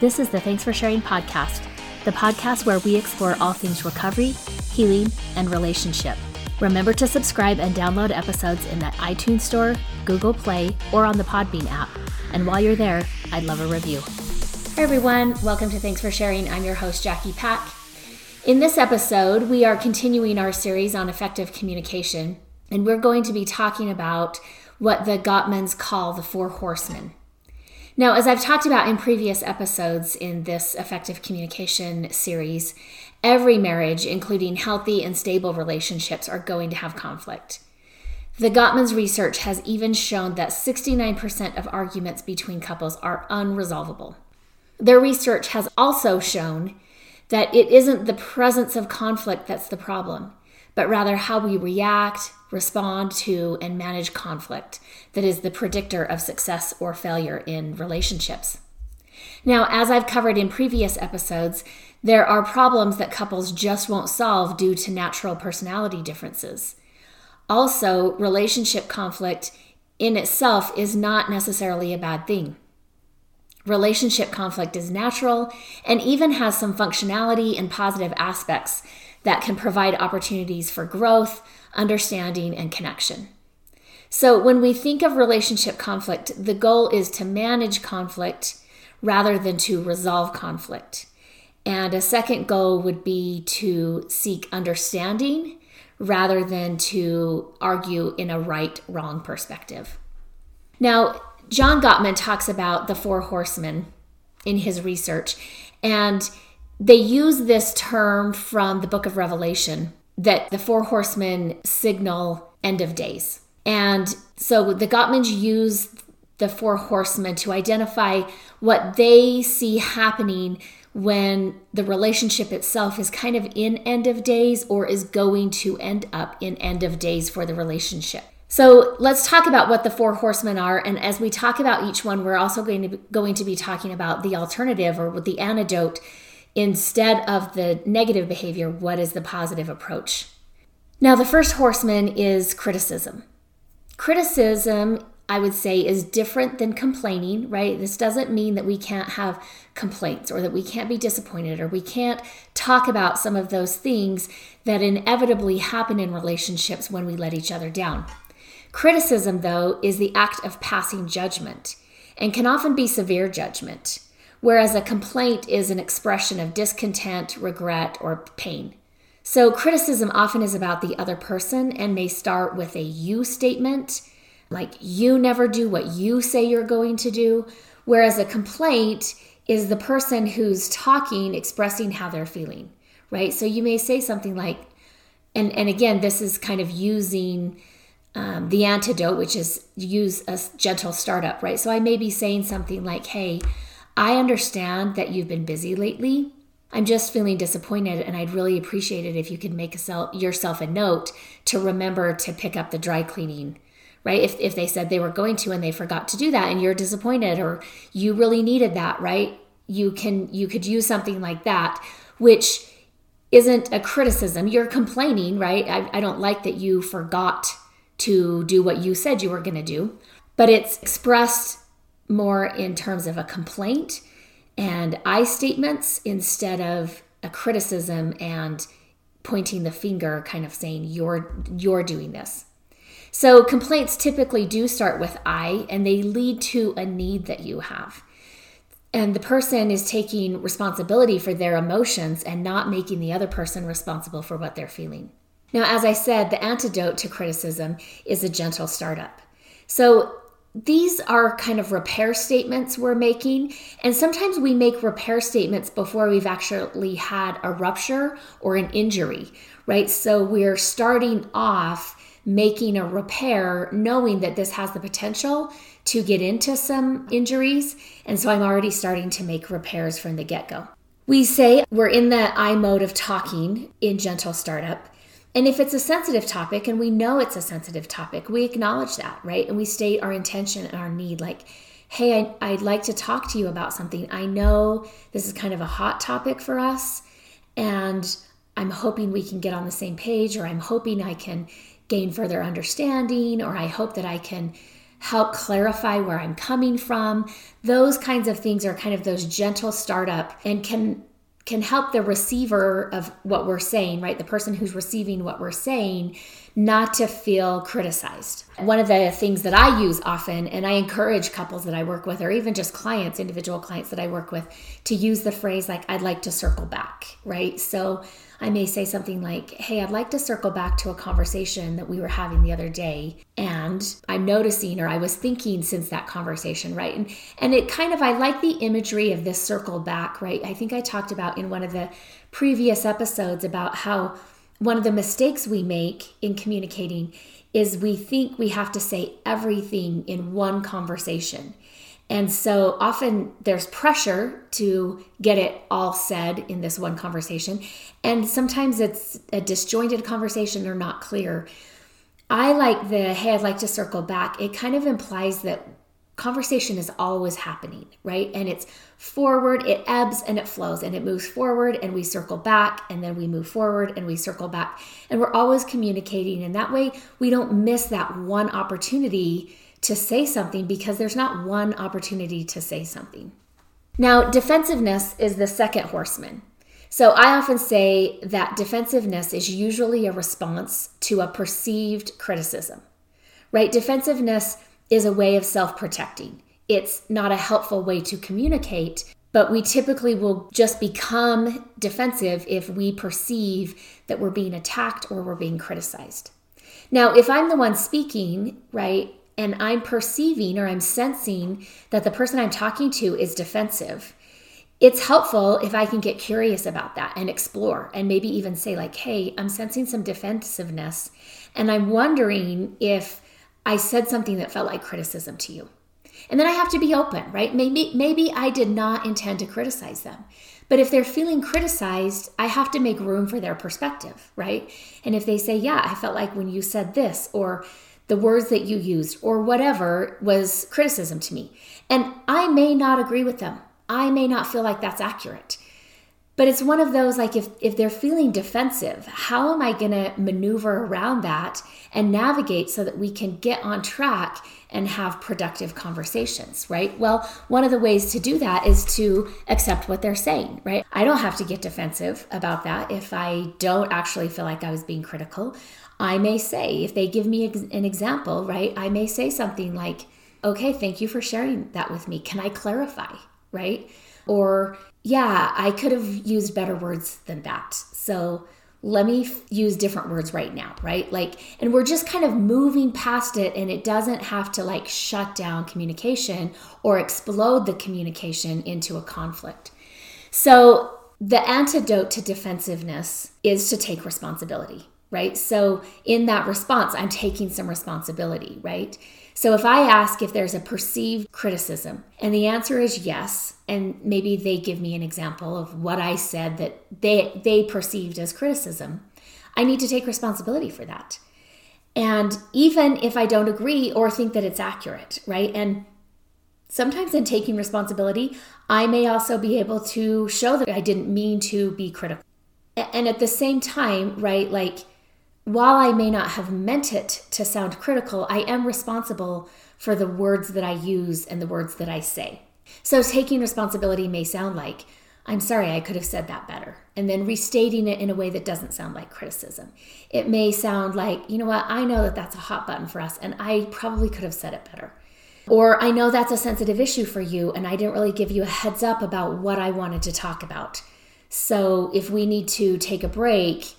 This is the Thanks for Sharing podcast, the podcast where we explore all things recovery, healing, and relationship. Remember to subscribe and download episodes in the iTunes Store, Google Play, or on the Podbean app. And while you're there, I'd love a review. Hey everyone, welcome to Thanks for Sharing. I'm your host, Jackie Pack. In this episode, we are continuing our series on effective communication, and we're going to be talking about what the Gottmans call the Four Horsemen. Now, as I've talked about in previous episodes in this effective communication series, every marriage, including healthy and stable relationships, are going to have conflict. The Gottmans research has even shown that 69% of arguments between couples are unresolvable. Their research has also shown that it isn't the presence of conflict that's the problem, but rather how we react, respond to, and manage conflict that is the predictor of success or failure in relationships. Now, as I've covered in previous episodes, there are problems that couples just won't solve due to natural personality differences. Also, relationship conflict in itself is not necessarily a bad thing. Relationship conflict is natural and even has some functionality and positive aspects that can provide opportunities for growth, understanding, and connection. So, when we think of relationship conflict, the goal is to manage conflict rather than to resolve conflict. And a second goal would be to seek understanding rather than to argue in a right wrong perspective. Now, John Gottman talks about the four horsemen in his research, and they use this term from the book of Revelation that the four horsemen signal end of days. And so the Gottmans use the four horsemen to identify what they see happening when the relationship itself is kind of in end of days or is going to end up in end of days for the relationship. So let's talk about what the four horsemen are. And as we talk about each one, we're also going to be, going to be talking about the alternative or the antidote instead of the negative behavior. What is the positive approach? Now, the first horseman is criticism. Criticism, I would say, is different than complaining, right? This doesn't mean that we can't have complaints or that we can't be disappointed or we can't talk about some of those things that inevitably happen in relationships when we let each other down. Criticism, though, is the act of passing judgment and can often be severe judgment, whereas a complaint is an expression of discontent, regret, or pain. So, criticism often is about the other person and may start with a you statement, like you never do what you say you're going to do, whereas a complaint is the person who's talking, expressing how they're feeling, right? So, you may say something like, and, and again, this is kind of using um, the antidote, which is use a gentle startup, right? So I may be saying something like, hey, I understand that you've been busy lately. I'm just feeling disappointed, and I'd really appreciate it if you could make a yourself a note to remember to pick up the dry cleaning, right? If, if they said they were going to and they forgot to do that, and you're disappointed, or you really needed that, right? You can you could use something like that, which isn't a criticism. You're complaining, right? I, I don't like that you forgot to do what you said you were going to do, but it's expressed more in terms of a complaint and I statements instead of a criticism and pointing the finger kind of saying you're you're doing this. So complaints typically do start with I and they lead to a need that you have. And the person is taking responsibility for their emotions and not making the other person responsible for what they're feeling. Now, as I said, the antidote to criticism is a gentle startup. So these are kind of repair statements we're making. And sometimes we make repair statements before we've actually had a rupture or an injury, right? So we're starting off making a repair knowing that this has the potential to get into some injuries. And so I'm already starting to make repairs from the get go. We say we're in the I mode of talking in gentle startup. And if it's a sensitive topic and we know it's a sensitive topic, we acknowledge that, right? And we state our intention and our need like, hey, I, would like to talk to you about something. I know this is kind of a hot topic for us, and I'm hoping we can get on the same page, or I'm hoping I can gain further understanding, or I hope that I can help clarify where I'm coming from. Those kinds of things are kind of those gentle startup and can can help the receiver of what we're saying, right? The person who's receiving what we're saying not to feel criticized. One of the things that I use often, and I encourage couples that I work with, or even just clients, individual clients that I work with, to use the phrase like, I'd like to circle back, right? So I may say something like, Hey, I'd like to circle back to a conversation that we were having the other day. And I'm noticing, or I was thinking since that conversation, right? And, and it kind of, I like the imagery of this circle back, right? I think I talked about in one of the previous episodes about how one of the mistakes we make in communicating is we think we have to say everything in one conversation. And so often there's pressure to get it all said in this one conversation. And sometimes it's a disjointed conversation or not clear. I like the, hey, I'd like to circle back. It kind of implies that conversation is always happening, right? And it's forward, it ebbs and it flows, and it moves forward, and we circle back, and then we move forward and we circle back. And we're always communicating. And that way, we don't miss that one opportunity to say something because there's not one opportunity to say something. Now, defensiveness is the second horseman. So I often say that defensiveness is usually a response to a perceived criticism, right? Defensiveness is a way of self protecting. It's not a helpful way to communicate, but we typically will just become defensive if we perceive that we're being attacked or we're being criticized. Now, if I'm the one speaking, right, and I'm perceiving or I'm sensing that the person I'm talking to is defensive, it's helpful if I can get curious about that and explore and maybe even say, like, hey, I'm sensing some defensiveness and I'm wondering if I said something that felt like criticism to you. And then I have to be open, right? Maybe maybe I did not intend to criticize them. But if they're feeling criticized, I have to make room for their perspective, right? And if they say, "Yeah, I felt like when you said this or the words that you used or whatever was criticism to me." And I may not agree with them. I may not feel like that's accurate. But it's one of those like if if they're feeling defensive, how am I going to maneuver around that and navigate so that we can get on track and have productive conversations, right? Well, one of the ways to do that is to accept what they're saying, right? I don't have to get defensive about that if I don't actually feel like I was being critical. I may say, if they give me an example, right? I may say something like, okay, thank you for sharing that with me. Can I clarify, right? Or yeah, I could have used better words than that. So let me f- use different words right now, right? Like, and we're just kind of moving past it, and it doesn't have to like shut down communication or explode the communication into a conflict. So, the antidote to defensiveness is to take responsibility, right? So, in that response, I'm taking some responsibility, right? So if I ask if there's a perceived criticism and the answer is yes, and maybe they give me an example of what I said that they they perceived as criticism, I need to take responsibility for that. And even if I don't agree or think that it's accurate, right? And sometimes in taking responsibility, I may also be able to show that I didn't mean to be critical. And at the same time, right, like while I may not have meant it to sound critical, I am responsible for the words that I use and the words that I say. So, taking responsibility may sound like, I'm sorry, I could have said that better. And then restating it in a way that doesn't sound like criticism. It may sound like, you know what, I know that that's a hot button for us, and I probably could have said it better. Or I know that's a sensitive issue for you, and I didn't really give you a heads up about what I wanted to talk about. So, if we need to take a break,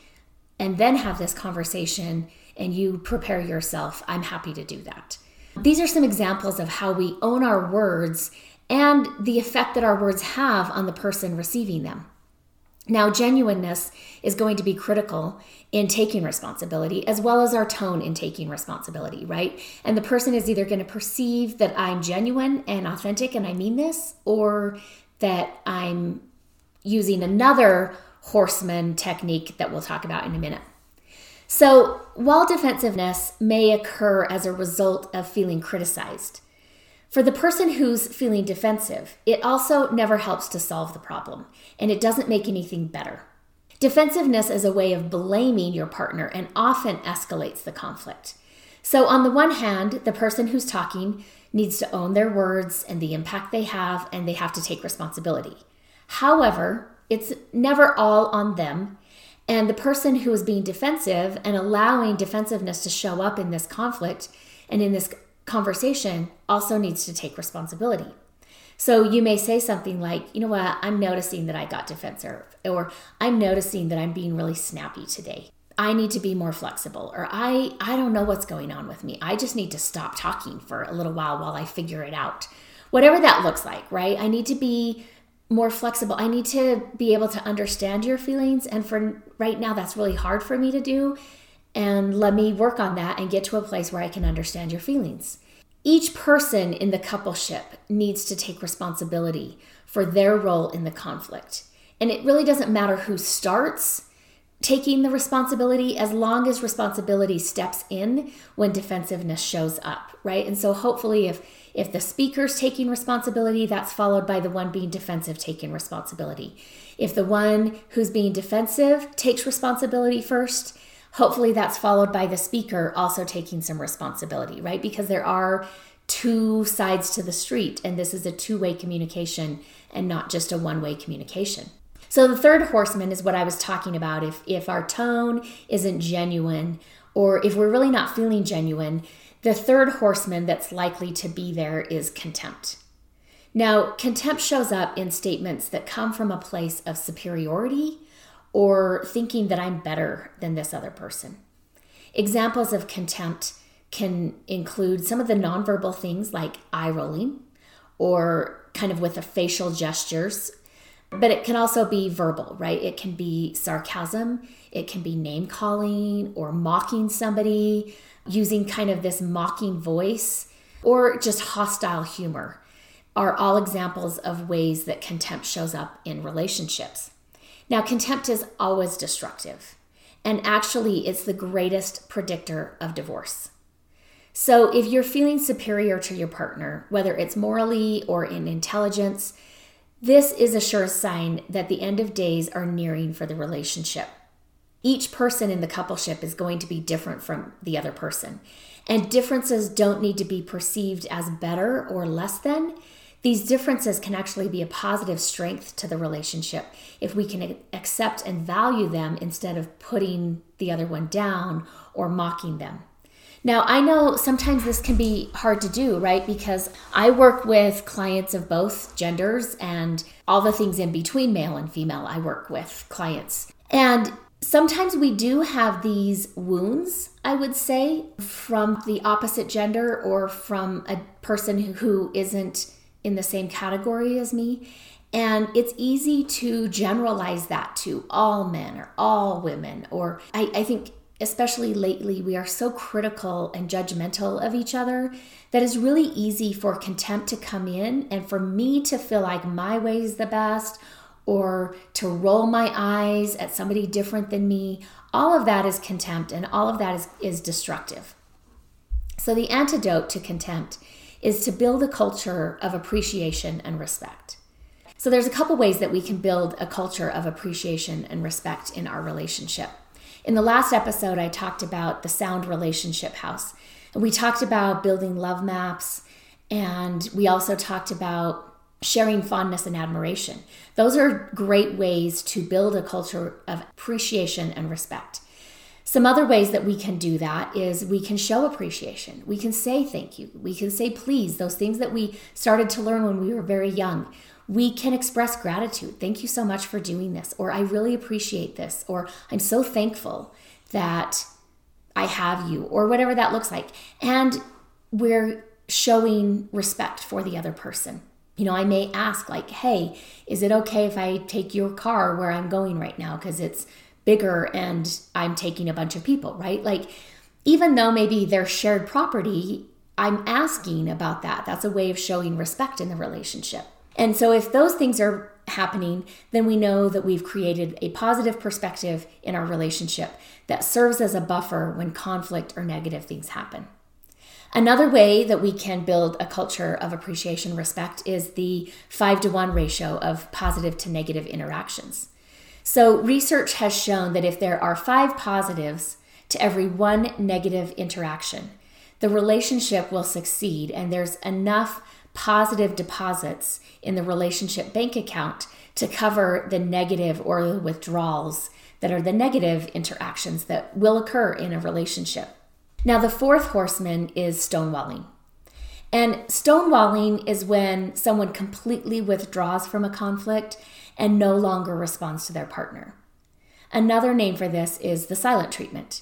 and then have this conversation and you prepare yourself, I'm happy to do that. These are some examples of how we own our words and the effect that our words have on the person receiving them. Now, genuineness is going to be critical in taking responsibility, as well as our tone in taking responsibility, right? And the person is either going to perceive that I'm genuine and authentic and I mean this, or that I'm using another horseman technique that we'll talk about in a minute. So, while defensiveness may occur as a result of feeling criticized, for the person who's feeling defensive, it also never helps to solve the problem, and it doesn't make anything better. Defensiveness is a way of blaming your partner and often escalates the conflict. So, on the one hand, the person who's talking needs to own their words and the impact they have, and they have to take responsibility. However, it's never all on them. And the person who is being defensive and allowing defensiveness to show up in this conflict and in this conversation also needs to take responsibility. So you may say something like, you know what, I'm noticing that I got defensive, or I'm noticing that I'm being really snappy today. I need to be more flexible or I I don't know what's going on with me. I just need to stop talking for a little while while I figure it out. Whatever that looks like, right? I need to be more flexible. I need to be able to understand your feelings and for right now that's really hard for me to do and let me work on that and get to a place where I can understand your feelings. Each person in the coupleship needs to take responsibility for their role in the conflict. And it really doesn't matter who starts taking the responsibility as long as responsibility steps in when defensiveness shows up right? And so hopefully if if the speaker's taking responsibility that's followed by the one being defensive taking responsibility. If the one who's being defensive takes responsibility first hopefully that's followed by the speaker also taking some responsibility right? Because there are two sides to the street and this is a two-way communication and not just a one-way communication so the third horseman is what I was talking about. If if our tone isn't genuine or if we're really not feeling genuine, the third horseman that's likely to be there is contempt. Now, contempt shows up in statements that come from a place of superiority or thinking that I'm better than this other person. Examples of contempt can include some of the nonverbal things like eye rolling or kind of with the facial gestures but it can also be verbal, right? It can be sarcasm, it can be name calling or mocking somebody, using kind of this mocking voice, or just hostile humor are all examples of ways that contempt shows up in relationships. Now, contempt is always destructive, and actually, it's the greatest predictor of divorce. So, if you're feeling superior to your partner, whether it's morally or in intelligence, this is a sure sign that the end of days are nearing for the relationship. Each person in the coupleship is going to be different from the other person, and differences don't need to be perceived as better or less than. These differences can actually be a positive strength to the relationship if we can accept and value them instead of putting the other one down or mocking them. Now, I know sometimes this can be hard to do, right? Because I work with clients of both genders and all the things in between male and female. I work with clients. And sometimes we do have these wounds, I would say, from the opposite gender or from a person who isn't in the same category as me. And it's easy to generalize that to all men or all women. Or I, I think especially lately, we are so critical and judgmental of each other that it's really easy for contempt to come in and for me to feel like my way is the best or to roll my eyes at somebody different than me. All of that is contempt and all of that is, is destructive. So, the antidote to contempt is to build a culture of appreciation and respect. So, there's a couple ways that we can build a culture of appreciation and respect in our relationship. In the last episode, I talked about the Sound Relationship House. We talked about building love maps, and we also talked about sharing fondness and admiration. Those are great ways to build a culture of appreciation and respect. Some other ways that we can do that is we can show appreciation. We can say thank you. We can say please, those things that we started to learn when we were very young we can express gratitude. Thank you so much for doing this, or I really appreciate this, or I'm so thankful that I have you, or whatever that looks like. And we're showing respect for the other person. You know, I may ask, like, hey, is it okay if I take your car where I'm going right now? Because it's bigger and I'm taking a bunch of people, right? Like, even though maybe they're shared property, I'm asking about that. That's a way of showing respect in the relationship. And so, if those things are happening, then we know that we've created a positive perspective in our relationship that serves as a buffer when conflict or negative things happen. Another way that we can build a culture of appreciation respect is the five to one ratio of positive to negative interactions. So, research has shown that if there are five positives to every one negative interaction, the relationship will succeed and there's enough positive deposits in the relationship bank account to cover the negative or the withdrawals that are the negative interactions that will occur in a relationship. Now, the fourth horseman is stonewalling. And stonewalling is when someone completely withdraws from a conflict and no longer responds to their partner. Another name for this is the silent treatment.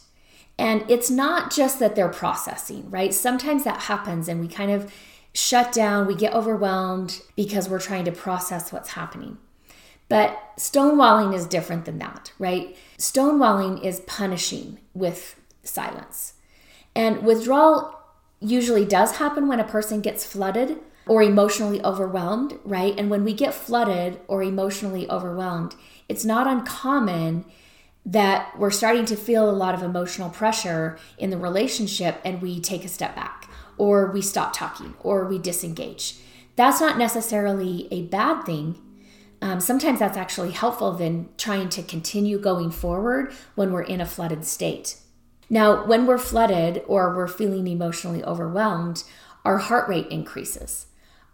And it's not just that they're processing, right? Sometimes that happens and we kind of shut down, we get overwhelmed because we're trying to process what's happening. But stonewalling is different than that, right? Stonewalling is punishing with silence. And withdrawal usually does happen when a person gets flooded or emotionally overwhelmed, right? And when we get flooded or emotionally overwhelmed, it's not uncommon that we're starting to feel a lot of emotional pressure in the relationship and we take a step back or we stop talking or we disengage. That's not necessarily a bad thing. Um, sometimes that's actually helpful than trying to continue going forward when we're in a flooded state. Now, when we're flooded or we're feeling emotionally overwhelmed, our heart rate increases.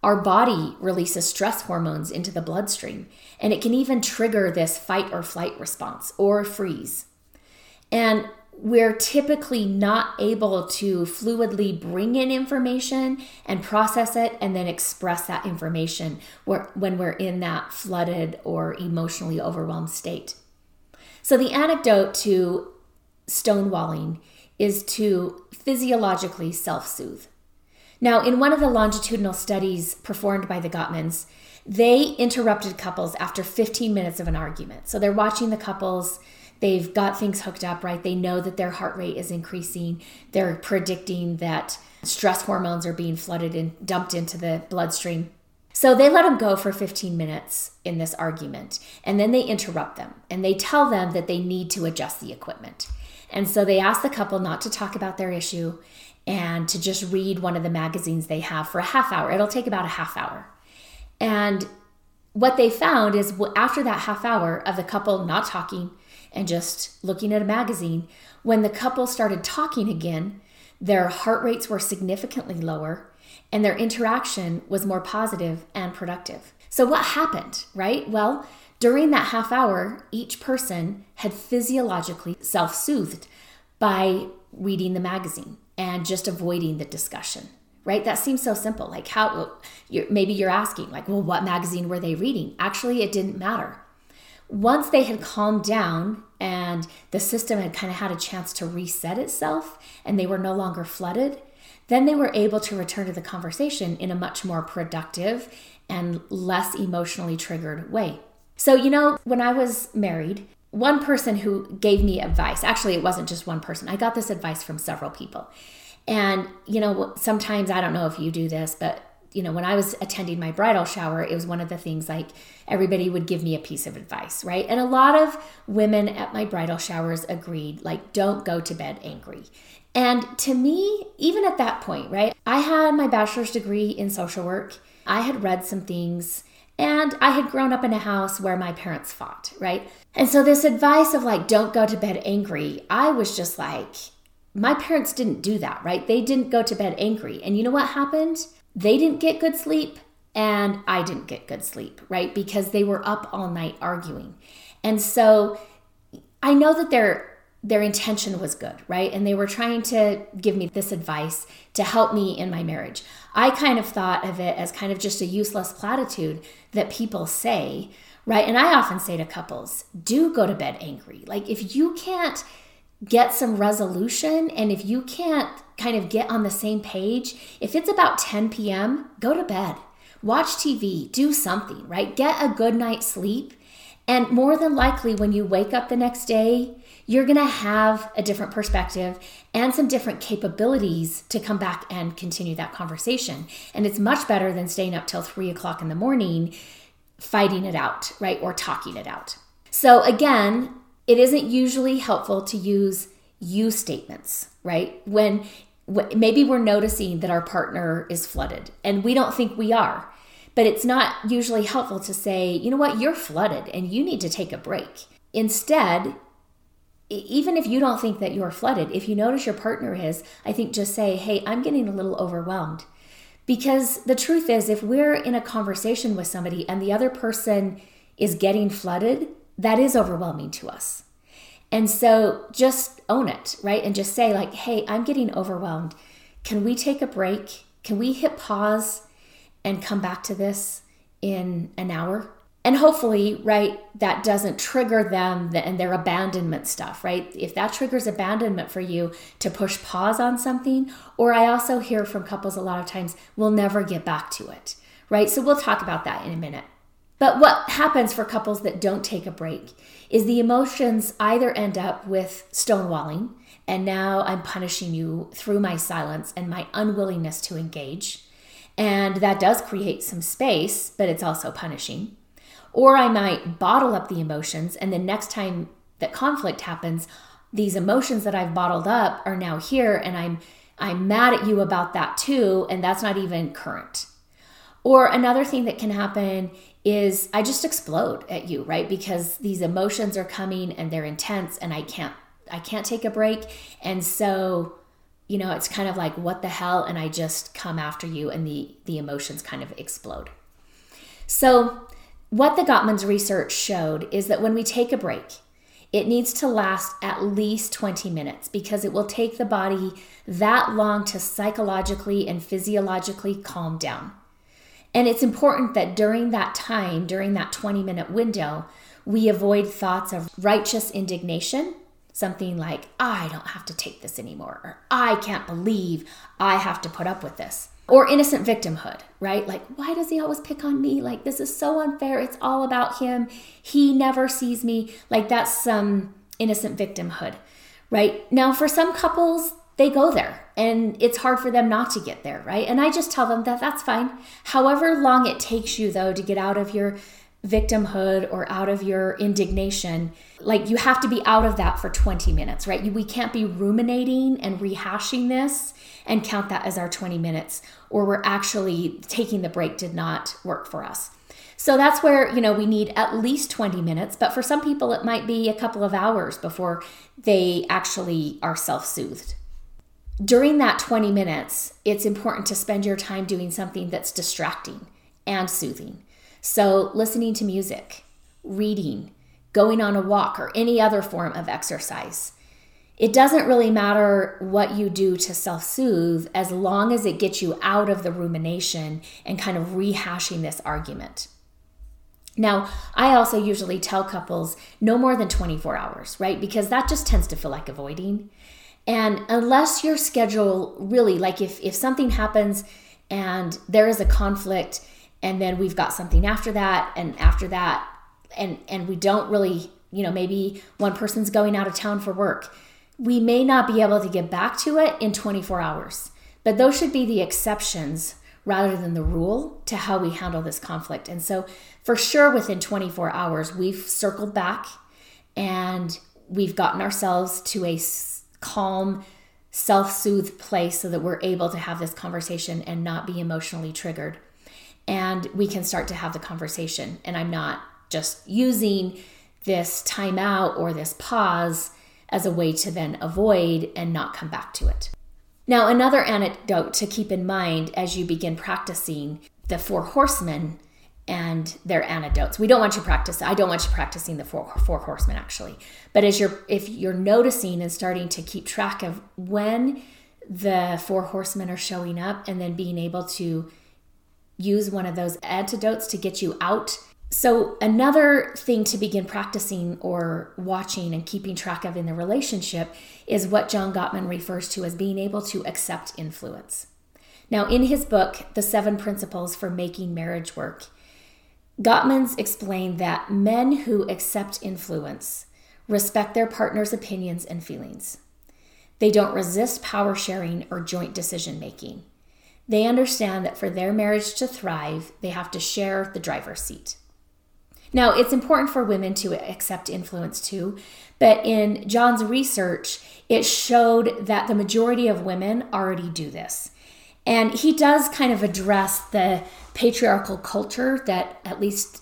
Our body releases stress hormones into the bloodstream, and it can even trigger this fight or flight response or freeze. And we're typically not able to fluidly bring in information and process it and then express that information when we're in that flooded or emotionally overwhelmed state. So, the antidote to stonewalling is to physiologically self soothe. Now, in one of the longitudinal studies performed by the Gottmans, they interrupted couples after 15 minutes of an argument. So they're watching the couples, they've got things hooked up, right? They know that their heart rate is increasing, they're predicting that stress hormones are being flooded and dumped into the bloodstream. So they let them go for 15 minutes in this argument, and then they interrupt them and they tell them that they need to adjust the equipment. And so they ask the couple not to talk about their issue and to just read one of the magazines they have for a half hour. It'll take about a half hour. And what they found is after that half hour of the couple not talking and just looking at a magazine, when the couple started talking again, their heart rates were significantly lower and their interaction was more positive and productive. So, what happened, right? Well, during that half hour, each person had physiologically self soothed by reading the magazine and just avoiding the discussion right? That seems so simple. Like how you're, maybe you're asking like well what magazine were they reading? Actually it didn't matter. Once they had calmed down and the system had kind of had a chance to reset itself and they were no longer flooded then they were able to return to the conversation in a much more productive and less emotionally triggered way. So, you know, when I was married, one person who gave me advice, actually, it wasn't just one person, I got this advice from several people. And, you know, sometimes I don't know if you do this, but, you know, when I was attending my bridal shower, it was one of the things like everybody would give me a piece of advice, right? And a lot of women at my bridal showers agreed, like, don't go to bed angry. And to me, even at that point, right, I had my bachelor's degree in social work. I had read some things and I had grown up in a house where my parents fought, right? And so, this advice of like, don't go to bed angry, I was just like, my parents didn't do that, right? They didn't go to bed angry. And you know what happened? They didn't get good sleep, and I didn't get good sleep, right? Because they were up all night arguing. And so, I know that they're their intention was good, right? And they were trying to give me this advice to help me in my marriage. I kind of thought of it as kind of just a useless platitude that people say, right? And I often say to couples, do go to bed angry. Like if you can't get some resolution and if you can't kind of get on the same page, if it's about 10 p.m., go to bed. Watch TV, do something, right? Get a good night's sleep. And more than likely, when you wake up the next day, you're going to have a different perspective and some different capabilities to come back and continue that conversation. And it's much better than staying up till three o'clock in the morning fighting it out, right? Or talking it out. So, again, it isn't usually helpful to use you statements, right? When maybe we're noticing that our partner is flooded and we don't think we are. But it's not usually helpful to say, you know what, you're flooded and you need to take a break. Instead, even if you don't think that you're flooded, if you notice your partner is, I think just say, hey, I'm getting a little overwhelmed. Because the truth is, if we're in a conversation with somebody and the other person is getting flooded, that is overwhelming to us. And so just own it, right? And just say, like, hey, I'm getting overwhelmed. Can we take a break? Can we hit pause and come back to this in an hour? And hopefully, right, that doesn't trigger them and their abandonment stuff, right? If that triggers abandonment for you to push pause on something, or I also hear from couples a lot of times, we'll never get back to it, right? So we'll talk about that in a minute. But what happens for couples that don't take a break is the emotions either end up with stonewalling, and now I'm punishing you through my silence and my unwillingness to engage. And that does create some space, but it's also punishing or I might bottle up the emotions, and the next time that conflict happens, these emotions that I've bottled up are now here, and I'm I'm mad at you about that too, and that's not even current. Or another thing that can happen is I just explode at you, right? Because these emotions are coming and they're intense and I can't I can't take a break. And so, you know, it's kind of like what the hell and I just come after you and the the emotions kind of explode. So, what the Gottman's research showed is that when we take a break, it needs to last at least 20 minutes because it will take the body that long to psychologically and physiologically calm down. And it's important that during that time, during that 20 minute window, we avoid thoughts of righteous indignation, something like, I don't have to take this anymore, or I can't believe I have to put up with this or innocent victimhood, right? Like, why does he always pick on me? Like, this is so unfair. It's all about him. He never sees me. Like, that's some innocent victimhood, right? Now, for some couples, they go there and it's hard for them not to get there, right? And I just tell them that that's fine. However long it takes you, though, to get out of your victimhood or out of your indignation, like you have to be out of that for 20 minutes, right? We can't be ruminating and rehashing this and count that as our 20 minutes, or we're actually taking the break did not work for us. So that's where, you know, we need at least 20 minutes, but for some people it might be a couple of hours before they actually are self soothed. During that 20 minutes, it's important to spend your time doing something that's distracting and soothing. So, listening to music, reading, going on a walk, or any other form of exercise. It doesn't really matter what you do to self soothe as long as it gets you out of the rumination and kind of rehashing this argument. Now, I also usually tell couples no more than 24 hours, right? Because that just tends to feel like avoiding. And unless your schedule really, like if, if something happens and there is a conflict and then we've got something after that and after that and and we don't really you know maybe one person's going out of town for work we may not be able to get back to it in 24 hours. But those should be the exceptions rather than the rule to how we handle this conflict. And so for sure within 24 hours we've circled back and we've gotten ourselves to a calm self-soothed place so that we're able to have this conversation and not be emotionally triggered and we can start to have the conversation. And I'm not just using this timeout or this pause as a way to then avoid and not come back to it. Now, another anecdote to keep in mind as you begin practicing the four horsemen and their antidotes. We don't want you practice. I don't want you practicing the four, four horsemen actually. But as you're if you're noticing and starting to keep track of when the four horsemen are showing up and then being able to use one of those antidotes to get you out. So, another thing to begin practicing or watching and keeping track of in the relationship is what John Gottman refers to as being able to accept influence. Now, in his book, The Seven Principles for Making Marriage Work, Gottman's explained that men who accept influence respect their partner's opinions and feelings. They don't resist power sharing or joint decision making. They understand that for their marriage to thrive, they have to share the driver's seat. Now, it's important for women to accept influence too, but in John's research, it showed that the majority of women already do this. And he does kind of address the patriarchal culture that, at least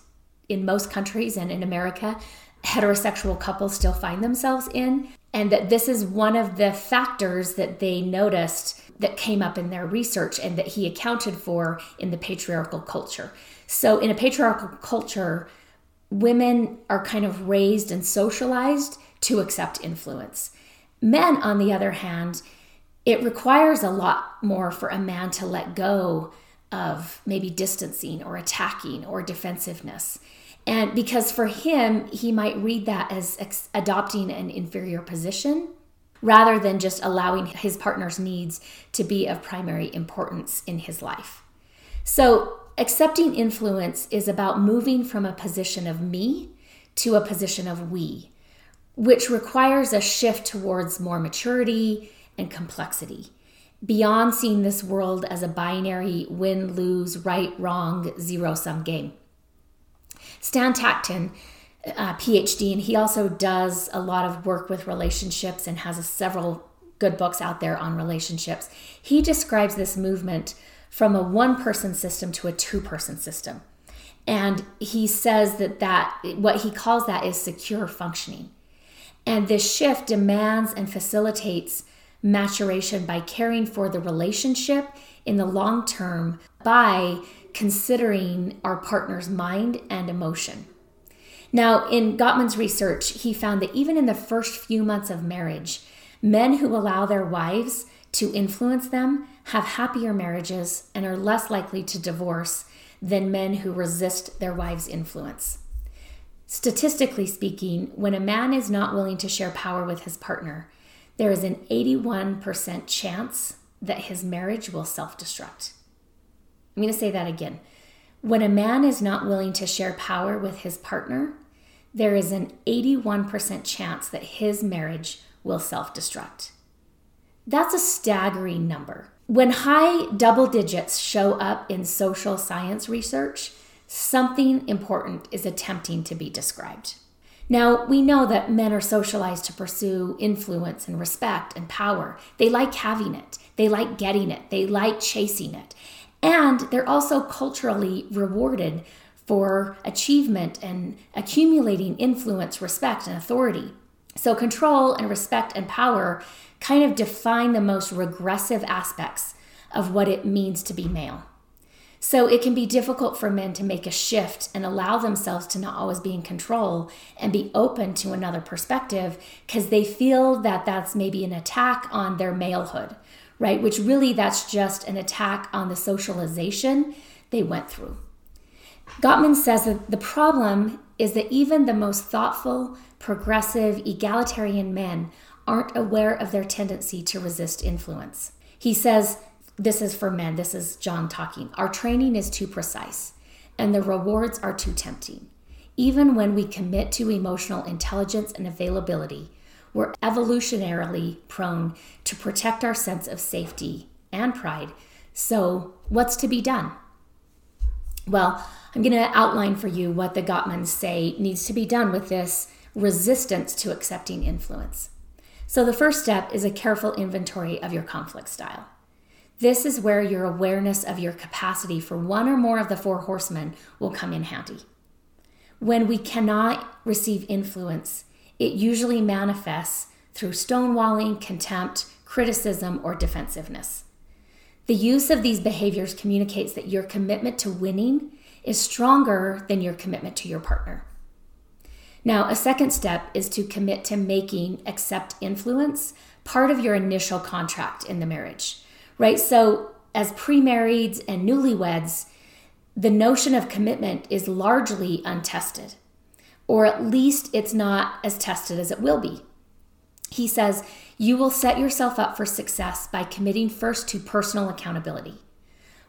in most countries and in America, heterosexual couples still find themselves in. And that this is one of the factors that they noticed that came up in their research and that he accounted for in the patriarchal culture. So, in a patriarchal culture, women are kind of raised and socialized to accept influence. Men, on the other hand, it requires a lot more for a man to let go of maybe distancing or attacking or defensiveness. And because for him, he might read that as ex- adopting an inferior position rather than just allowing his partner's needs to be of primary importance in his life. So, accepting influence is about moving from a position of me to a position of we, which requires a shift towards more maturity and complexity. Beyond seeing this world as a binary win lose, right, wrong, zero sum game. Stan Tatkin, uh, PhD, and he also does a lot of work with relationships and has several good books out there on relationships. He describes this movement from a one person system to a two person system. And he says that that what he calls that is secure functioning. And this shift demands and facilitates maturation by caring for the relationship in the long term by considering our partner's mind and emotion. Now, in Gottman's research, he found that even in the first few months of marriage, men who allow their wives to influence them have happier marriages and are less likely to divorce than men who resist their wives' influence. Statistically speaking, when a man is not willing to share power with his partner, there is an 81% chance that his marriage will self destruct. I'm going to say that again. When a man is not willing to share power with his partner, there is an 81% chance that his marriage will self destruct. That's a staggering number. When high double digits show up in social science research, something important is attempting to be described. Now, we know that men are socialized to pursue influence and respect and power. They like having it, they like getting it, they like chasing it. And they're also culturally rewarded for achievement and accumulating influence, respect, and authority. So, control and respect and power kind of define the most regressive aspects of what it means to be male. So it can be difficult for men to make a shift and allow themselves to not always be in control and be open to another perspective because they feel that that's maybe an attack on their malehood, right? Which really that's just an attack on the socialization they went through. Gottman says that the problem is that even the most thoughtful, progressive, egalitarian men aren't aware of their tendency to resist influence. He says this is for men, this is John talking. Our training is too precise, and the rewards are too tempting. Even when we commit to emotional intelligence and availability, we're evolutionarily prone to protect our sense of safety and pride. So, what's to be done? Well, I'm going to outline for you what the Gottmans say needs to be done with this resistance to accepting influence. So, the first step is a careful inventory of your conflict style. This is where your awareness of your capacity for one or more of the four horsemen will come in handy. When we cannot receive influence, it usually manifests through stonewalling, contempt, criticism, or defensiveness. The use of these behaviors communicates that your commitment to winning is stronger than your commitment to your partner. Now, a second step is to commit to making accept influence part of your initial contract in the marriage right? So, as pre marrieds and newlyweds, the notion of commitment is largely untested, or at least it's not as tested as it will be. He says, You will set yourself up for success by committing first to personal accountability.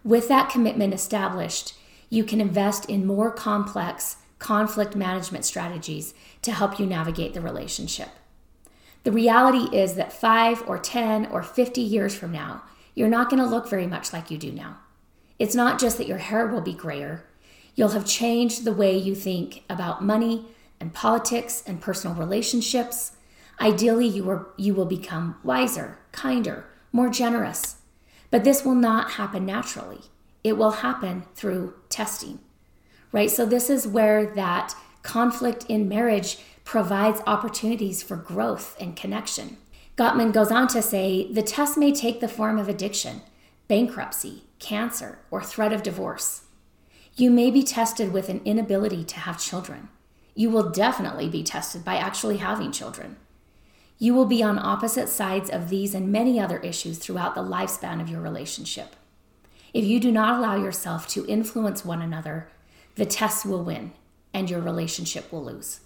With that commitment established, you can invest in more complex conflict management strategies to help you navigate the relationship. The reality is that five or 10 or 50 years from now, you're not going to look very much like you do now. It's not just that your hair will be grayer, you'll have changed the way you think about money and politics and personal relationships. Ideally, you, are, you will become wiser, kinder, more generous. But this will not happen naturally. It will happen through testing, right? So, this is where that conflict in marriage provides opportunities for growth and connection. Gottman goes on to say the test may take the form of addiction, bankruptcy, cancer, or threat of divorce. You may be tested with an inability to have children. You will definitely be tested by actually having children. You will be on opposite sides of these and many other issues throughout the lifespan of your relationship. If you do not allow yourself to influence one another, the test will win and your relationship will lose.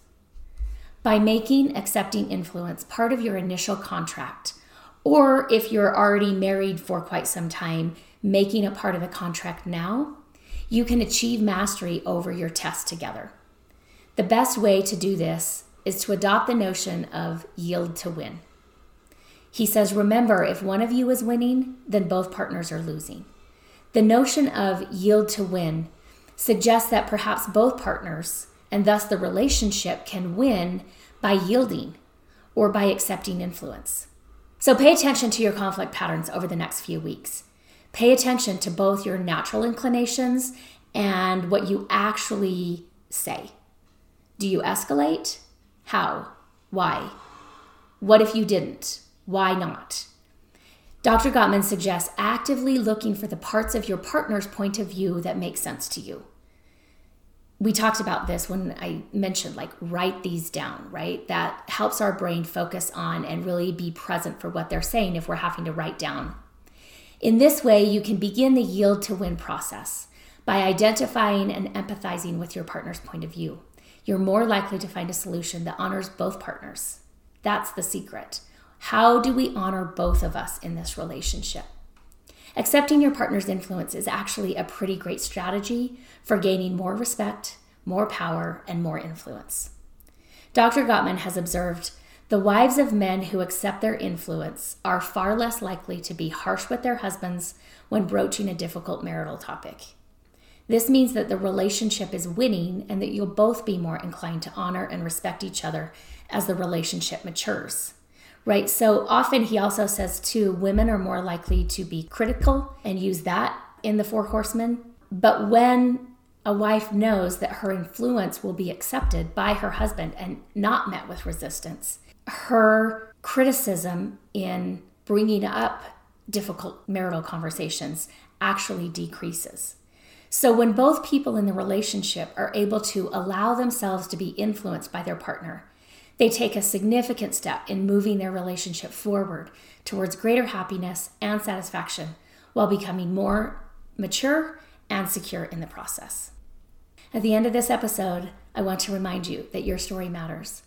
By making accepting influence part of your initial contract, or if you're already married for quite some time, making it part of the contract now, you can achieve mastery over your test together. The best way to do this is to adopt the notion of yield to win. He says, remember, if one of you is winning, then both partners are losing. The notion of yield to win suggests that perhaps both partners, and thus the relationship, can win by yielding or by accepting influence. So pay attention to your conflict patterns over the next few weeks. Pay attention to both your natural inclinations and what you actually say. Do you escalate? How? Why? What if you didn't? Why not? Dr. Gottman suggests actively looking for the parts of your partner's point of view that make sense to you. We talked about this when I mentioned like write these down, right? That helps our brain focus on and really be present for what they're saying if we're having to write down. In this way, you can begin the yield to win process by identifying and empathizing with your partner's point of view you're more likely to find a solution that honors both partners. That's the secret. How do we honor both of us in this relationship? Accepting your partner's influence is actually a pretty great strategy for gaining more respect, more power, and more influence. Dr. Gottman has observed the wives of men who accept their influence are far less likely to be harsh with their husbands when broaching a difficult marital topic. This means that the relationship is winning and that you'll both be more inclined to honor and respect each other as the relationship matures. Right? So often he also says, too, women are more likely to be critical and use that in the Four Horsemen. But when a wife knows that her influence will be accepted by her husband and not met with resistance, her criticism in bringing up difficult marital conversations actually decreases. So, when both people in the relationship are able to allow themselves to be influenced by their partner, they take a significant step in moving their relationship forward towards greater happiness and satisfaction while becoming more mature and secure in the process. At the end of this episode, I want to remind you that your story matters.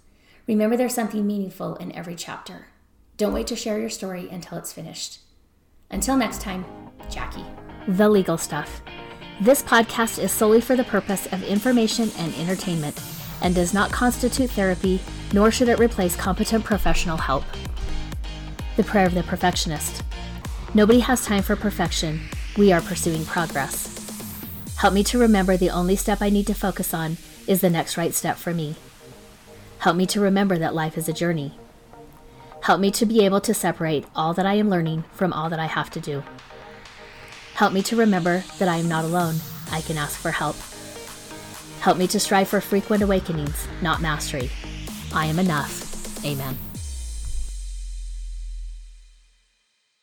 Remember, there's something meaningful in every chapter. Don't wait to share your story until it's finished. Until next time, Jackie. The legal stuff. This podcast is solely for the purpose of information and entertainment and does not constitute therapy, nor should it replace competent professional help. The Prayer of the Perfectionist Nobody has time for perfection. We are pursuing progress. Help me to remember the only step I need to focus on is the next right step for me. Help me to remember that life is a journey. Help me to be able to separate all that I am learning from all that I have to do. Help me to remember that I am not alone. I can ask for help. Help me to strive for frequent awakenings, not mastery. I am enough. Amen.